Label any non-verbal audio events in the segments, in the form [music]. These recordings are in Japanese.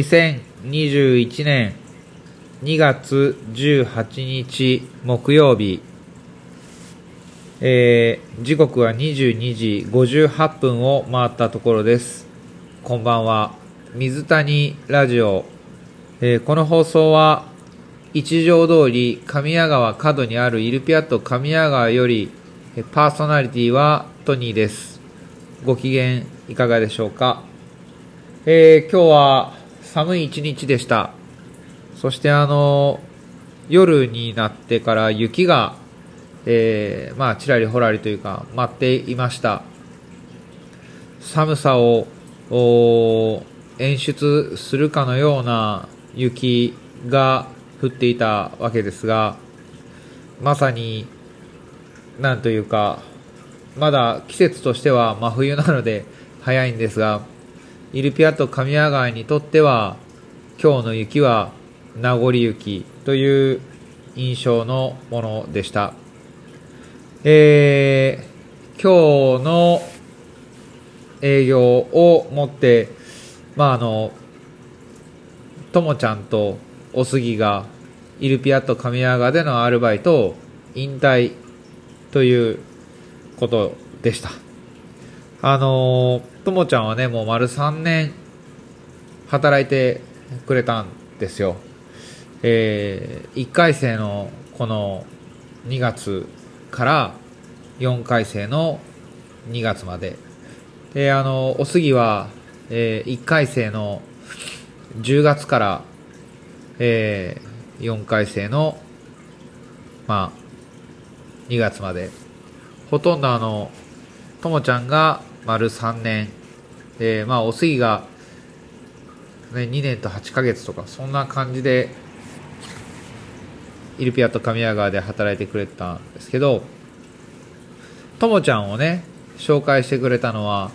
2021年2月18日木曜日、えー、時刻は22時58分を回ったところです。こんばんは。水谷ラジオ。えー、この放送は、一条通り神谷川角にあるイルピアット神谷川より、パーソナリティはトニーです。ご機嫌いかがでしょうか？えー、今日は寒い一日でした。そしてあの、夜になってから雪がえー、まあ、ちらりほらりというか、待っていました。寒さを演出するかのような雪が降っていたわけですが、まさに、なんというか、まだ季節としては真冬なので早いんですが、イルピアと神谷川にとっては、今日の雪は名残雪という印象のものでした。えー、今日の営業をもって、まあ、あの、ともちゃんとおすぎが、イルピアット神谷川でのアルバイトを引退ということでした。あのともちゃんはね、もう丸3年働いてくれたんですよ。えー、1回生のこの2月から4回生の2月まで。で、あの、おすぎは、えー、1回生の10月から、えー、4回生の、まあ、2月まで。ほとんどあの、ともちゃんが丸3年、で、まあ、おすぎが、ね、2年と8ヶ月とか、そんな感じで、イルピアと神谷川で働いてくれたんですけど、ともちゃんをね、紹介してくれたのは、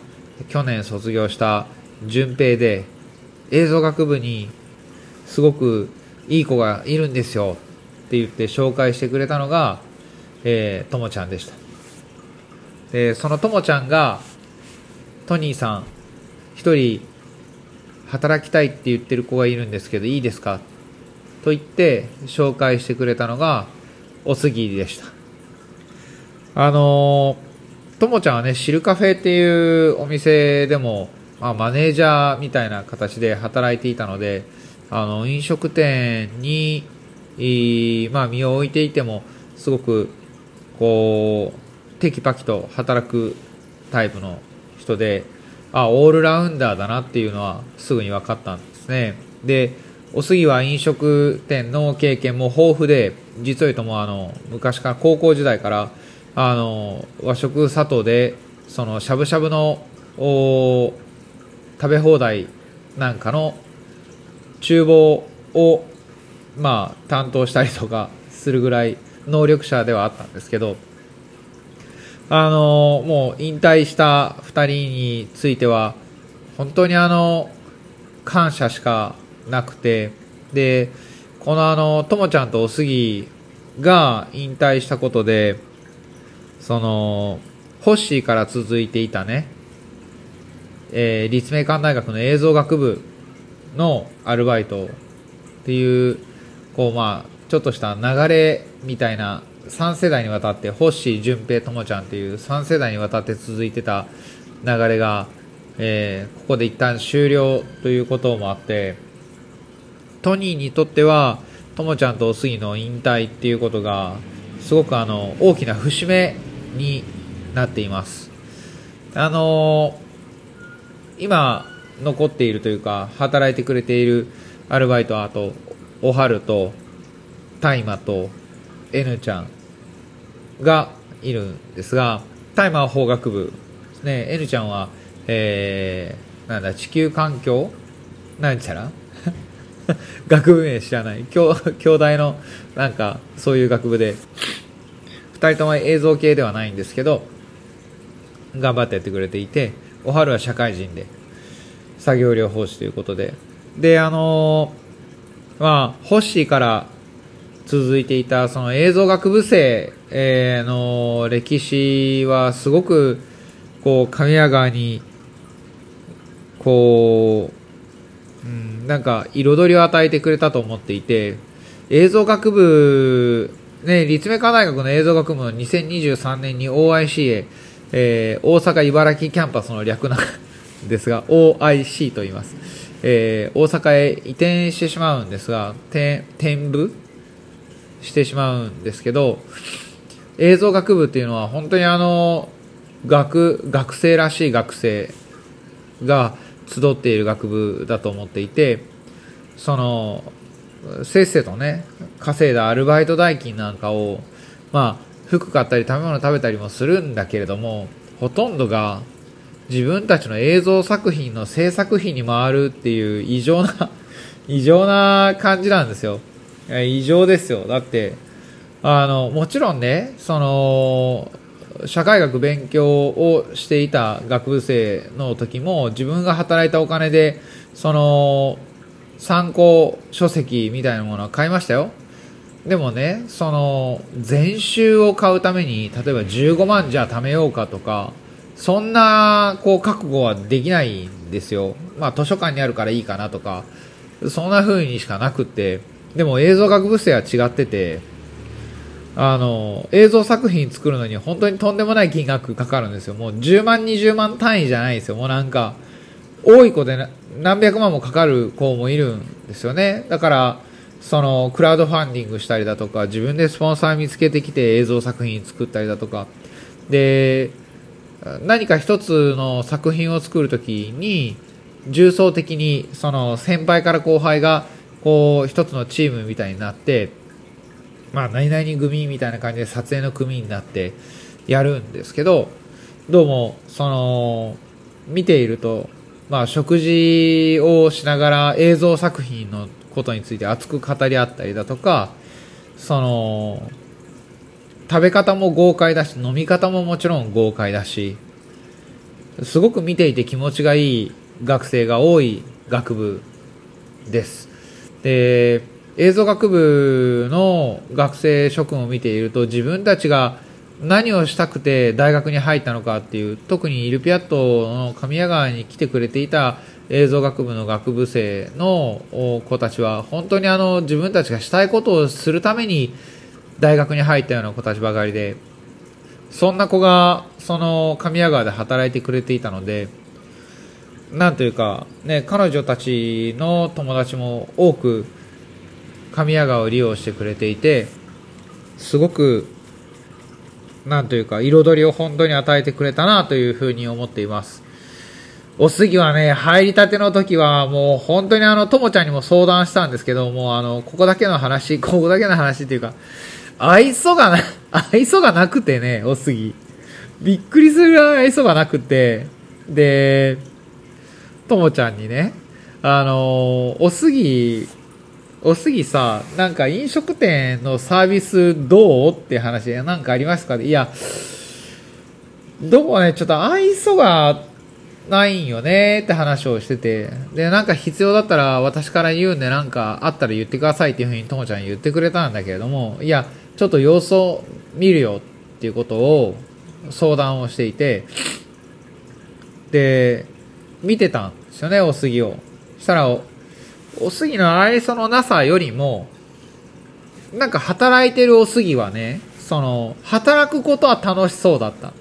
去年卒業した淳平で、映像学部にすごくいい子がいるんですよって言って紹介してくれたのが、えー、ともちゃんでした。で、そのともちゃんが、トニーさん、一人働きたいって言ってる子がいるんですけど、いいですか？と言って紹介してくれたのがおすぎでした。あのともちゃんはね、シルカフェっていうお店でも、まあ、マネージャーみたいな形で働いていたので、あの、飲食店に、まあ、身を置いていても、すごく、こう、テキパキと働くタイプの人で、あ、オールラウンダーだなっていうのはすぐに分かったんですね。で、おすぎは飲食店の経験も豊富で、実を言うともあの、昔から高校時代から、あの、和食佐藤で、その、しゃぶしゃぶの、食べ放題なんかの厨房を、まあ、担当したりとかするぐらい能力者ではあったんですけど、あの、もう引退した2人については、本当にあの、感謝しかなくて、で、このあの、ともちゃんとおすぎが引退したことで、その、ホッシーから続いていたね、えー、立命館大学の映像学部のアルバイトっていう、こうまあ、ちょっとした流れみたいな3世代にわたって、ホッシー、淳平、ともちゃんっていう3世代にわたって続いてた流れが、えー、ここで一旦終了ということもあって、トニーにとっては、ともちゃんとおすぎの引退っていうことが、すごくあの、大きな節目になっています。あのー、今、残っているというか、働いてくれているアルバイトあと、おはると、大麻と、N ちゃんがいるんですが、大麻は法学部ですね。N ちゃんは、えー、なんだ、地球環境なんちゃら？[laughs] 学部名知らない。兄弟の、なんか、そういう学部で、二人とも映像系ではないんですけど、頑張ってやってくれていて、おはるは社会人で、作業療法士ということで、で、あのー、まあ、ホッシーから続いていた、その映像学部生、えー、の歴史はすごく、こう、神谷川に、こう、うん、なんか彩りを与えてくれたと思っていて、映像学部、ね、立命館大学の映像学部の2023年に OIC へ、えー、大阪茨城キャンパスの略なんですが、OIC と言います。えー、大阪へ移転してしまうんですが、転部してしまうんですけど、映像学部っていうのは本当にあの、学、学生らしい学生が集っている学部だと思っていて、その、せっせとね、稼いだアルバイト代金なんかを、まあ、服買ったり食べ物食べたりもするんだけれども、ほとんどが自分たちの映像作品の制作費に回るっていう異常な異常な感じなんですよ。異常ですよ。だって、あの、もちろんね、その、社会学勉強をしていた学部生の時も自分が働いたお金で、その、参考書籍みたいなものは買いましたよ。でもね、その、全集を買うために、例えば15万じゃあ貯めようかとか、そんな、こう、覚悟はできないんですよ。まあ、図書館にあるからいいかなとか、そんな風にしかなくって、でも映像学部生は違ってて、あの、映像作品作るのに本当にとんでもない金額かかるんですよ。もう10万、20万単位じゃないですよ。もうなんか、多い子で何百万もかかる子もいるんですよね。だから、その、クラウドファンディングしたりだとか、自分でスポンサー見つけてきて映像作品作ったりだとか、で、何か一つの作品を作るときに、重層的に、その先輩から後輩が、こう、一つのチームみたいになって、まあ、何々組みたいな感じで撮影の組になってやるんですけど、どうも、その、見ていると、まあ、食事をしながら映像作品のことについて熱く語り合ったりだとか、その、食べ方も豪快だし、飲み方ももちろん豪快だし、すごく見ていて気持ちがいい学生が多い学部です。で、映像学部の学生諸君を見ていると自分たちが何をしたくて大学に入ったのかっていう特にイルピアットの神谷川に来てくれていた映像学部の学部生の子たちは本当にあの自分たちがしたいことをするために大学に入ったような子たちばかりでそんな子がその神谷川で働いてくれていたのでなんというかね彼女たちの友達も多く神谷川を利用してくれていてすごくなんというか、彩りを本当に与えてくれたなというふうに思っています。おすぎはね、入りたての時はもう本当にあの、ともちゃんにも相談したんですけど、もうあの、ここだけの話、[laughs] ここだけの話っていうか、愛想がな、[laughs] 愛想がなくてね、おすぎ。びっくりするぐらい愛想がなくて、で、ともちゃんにね、あの、おすぎおすぎさ、なんか飲食店のサービスどうって話でなんかありますか？いや、どうもね、ちょっと愛想がないんよねって話をしてて、で、なんか必要だったら私から言うんでなんかあったら言ってくださいっていうふうにともちゃん言ってくれたんだけれども、いや、ちょっと様子を見るよっていうことを相談をしていて、で、見てたんですよね、おすぎを。したら、おすぎの愛想のなさよりも、なんか働いてるおすぎはね、その、働くことは楽しそうだった。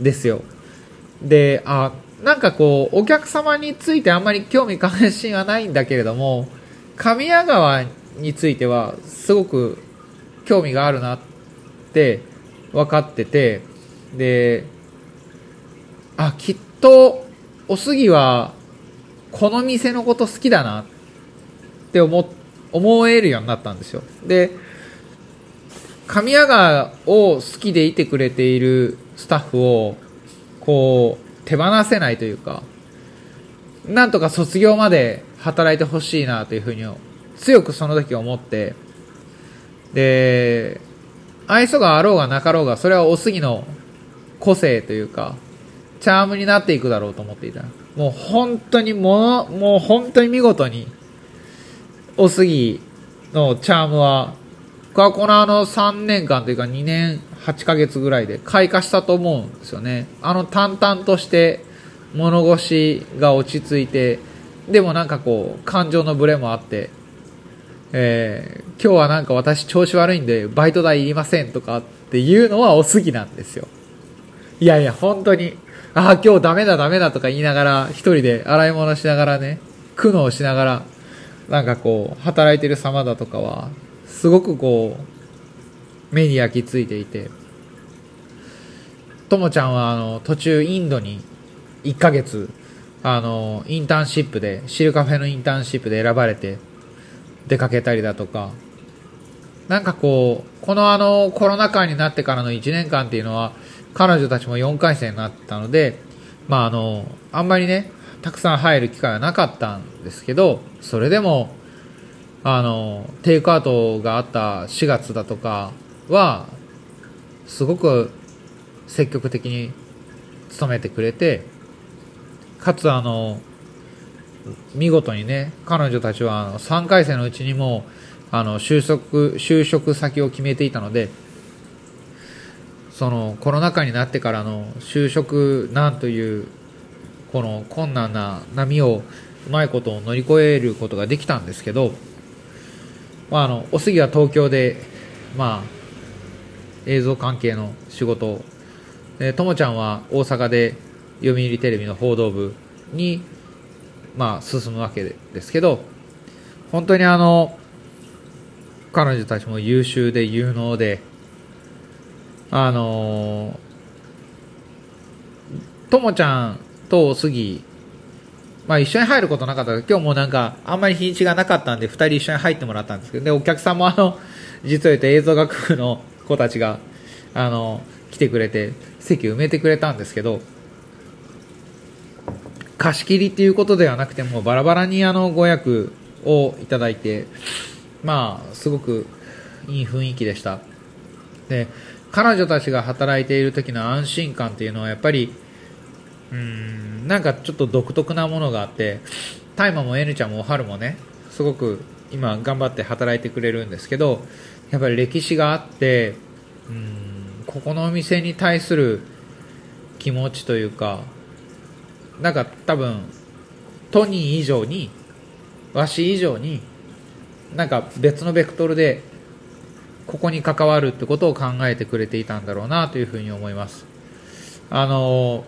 ですよ。で、あ、なんかこう、お客様についてあんまり興味関心はないんだけれども、神谷川についてはすごく興味があるなって分かってて、で、あ、きっと、おすぎはこの店のこと好きだなって思思えるようになったんですよ。で神谷川を好きでいてくれているスタッフをこう手放せないというかなんとか卒業まで働いてほしいなというふうに強くその時思ってで愛想があろうがなかろうがそれはおすぎの個性というかチャームになっていくだろうと思っていた。もう本当にもの、もう本当に見事に、おすぎのチャームは、僕はこのあの3年間というか2年8ヶ月ぐらいで開花したと思うんですよね。あの淡々として物腰が落ち着いて、でもなんかこう、感情のブレもあって、えー、今日はなんか私調子悪いんで、バイト代いりませんとかっていうのはおすぎなんですよ。いやいや、本当に、ああ、今日ダメだダメだとか言いながら、一人で洗い物しながらね、苦悩しながら、なんかこう、働いてる様だとかは、すごくこう、目に焼き付いていて、ともちゃんはあの、途中インドに1ヶ月、あの、インターンシップで、シルカフェのインターンシップで選ばれて、出かけたりだとか、なんかこう、このあの、コロナ禍になってからの1年間っていうのは、彼女たちも4回戦になったので、まああの、あんまりね、たくさん入る機会はなかったんですけど、それでも、あの、テイクアウトがあった4月だとかは、すごく積極的に努めてくれて、かつあの、見事にね、彼女たちはあの3回戦のうちにも、あの、就職、就職先を決めていたので、そのコロナ禍になってからの就職難というこの困難な波をうまいことを乗り越えることができたんですけど、まあ、あのお杉は東京で、まあ、映像関係の仕事ともちゃんは大阪で読売テレビの報道部に、まあ、進むわけですけど本当にあの彼女たちも優秀で有能であのともちゃんと杉、まあ一緒に入ることなかったけど、今日もなんか、あんまり日にちがなかったんで、二人一緒に入ってもらったんですけど、で、お客さんもあの、[laughs] 実を言うと映像学部の子たちが、あの、来てくれて、席埋めてくれたんですけど、貸し切りっていうことではなくても、バラバラにあの、ご予約をいただいて、まあ、すごくいい雰囲気でした。で、彼女たちが働いている時の安心感っていうのはやっぱりうん。なんかちょっと独特なものがあって大麻も N ちゃんもおはるもねすごく今頑張って働いてくれるんですけどやっぱり歴史があってうんここのお店に対する気持ちというかなんか多分トニー以上にわし以上になんか別のベクトルでここに関わるってことを考えてくれていたんだろうなというふうに思います。あの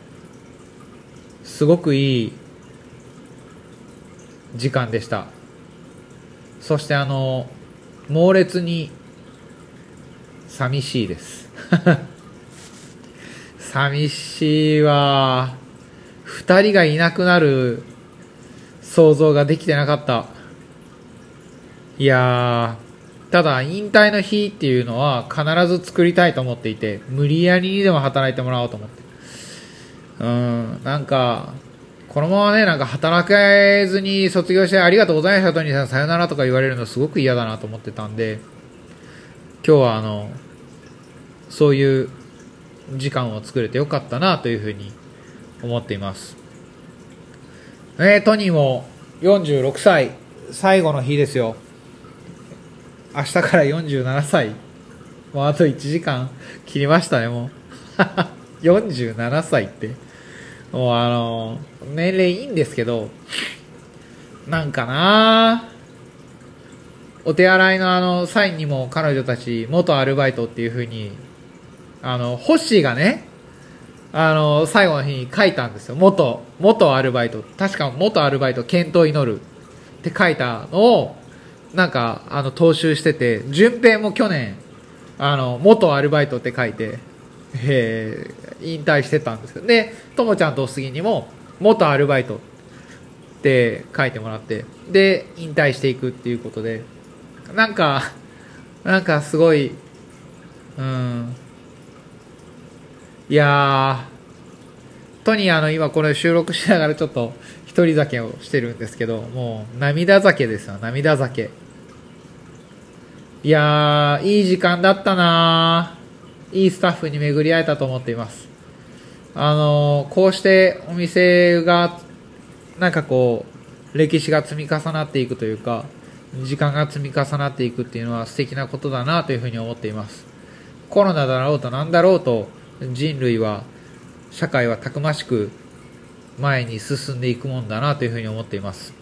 すごくいい時間でした。そしてあの猛烈に寂しいです。[laughs] 寂しいわ2人がいなくなる想像ができてなかった。いやただ引退の日っていうのは必ず作りたいと思っていて無理やりにでも働いてもらおうと思って。うん、なんか、このままね、なんか働けずに卒業してありがとうございましたトニーさんさよならとか言われるのすごく嫌だなと思ってたんで、今日はあの、そういう時間を作れてよかったなというふうに思っています。えー、トニーも46歳、最後の日ですよ。明日から47歳。もうあと1時間切りましたね、もう。[laughs] 47歳って。もうあの、年齢いいんですけど、なんかなお手洗いのあの、サインにも彼女たち、元アルバイトっていう風に、あの、ホッシーがね、あの、最後の日に書いたんですよ。元、元アルバイト。確か元アルバイト、検討祈るって書いたのを、なんか、あの、踏襲してて、順平も去年、あの、元アルバイトって書いて、えー、引退してたんですけどでともちゃんとお杉にも元アルバイトって書いてもらってで引退していくっていうことでなんか [laughs] なんかすごいうん。いやーとにあの今これ収録しながらちょっと一人酒をしてるんですけどもう涙酒ですよ涙酒。いやーいい時間だったなー。いいスタッフに巡り会えたと思っています。あのこうしてお店が、なんかこう、歴史が積み重なっていくというか、時間が積み重なっていくっていうのは素敵なことだなというふうに思っています。コロナだろうと何だろうと人類は、社会はたくましく前に進んでいくもんだなというふうに思っています。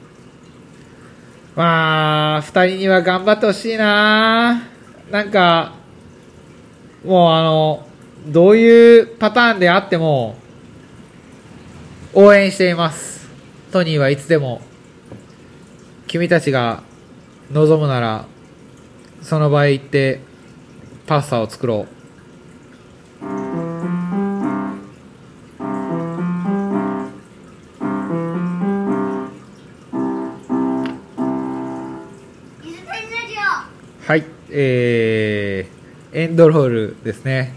まあ、二人には頑張ってほしいななんか、もうあの、どういうパターンであっても、応援しています。トニーはいつでも、君たちが望むなら、その場へ行って、パスタを作ろう。はい、えー、ドロールですね。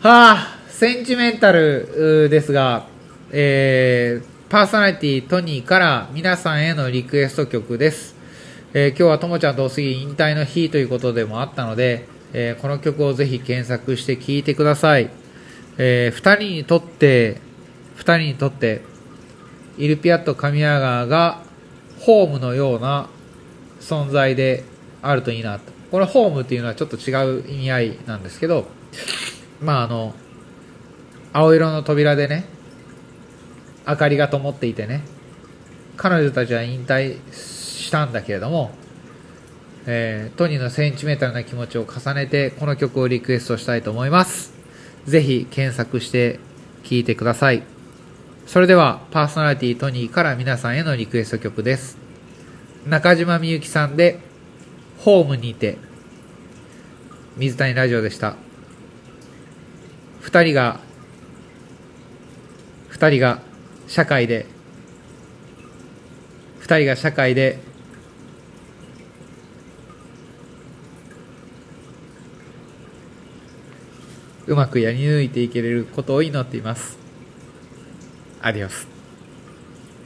はあ、センチメンタルですが、えー、パーソナリティトニーから皆さんへのリクエスト曲です。えー今日はともちゃんとおすぎ引退の日ということでもあったので、えーこの曲をぜひ検索して聴いてください。えー二人にとって、二人にとって、イルピアット神谷川がホームのような存在であるといいなと。このホームっていうのはちょっと違う意味合いなんですけど、まああの、青色の扉でね、明かりが灯っていてね、彼女たちは引退したんだけれども、えートニーのセンチメータルな気持ちを重ねて、この曲をリクエストしたいと思います。ぜひ検索して聴いてください。それでは、パーソナリティトニーから皆さんへのリクエスト曲です。中島みゆきさんで、ホームにて、水谷ラジオでした。二人が、二人が社会で、二人が社会で、うまくやり抜いていけれることを祈っています。アディオス。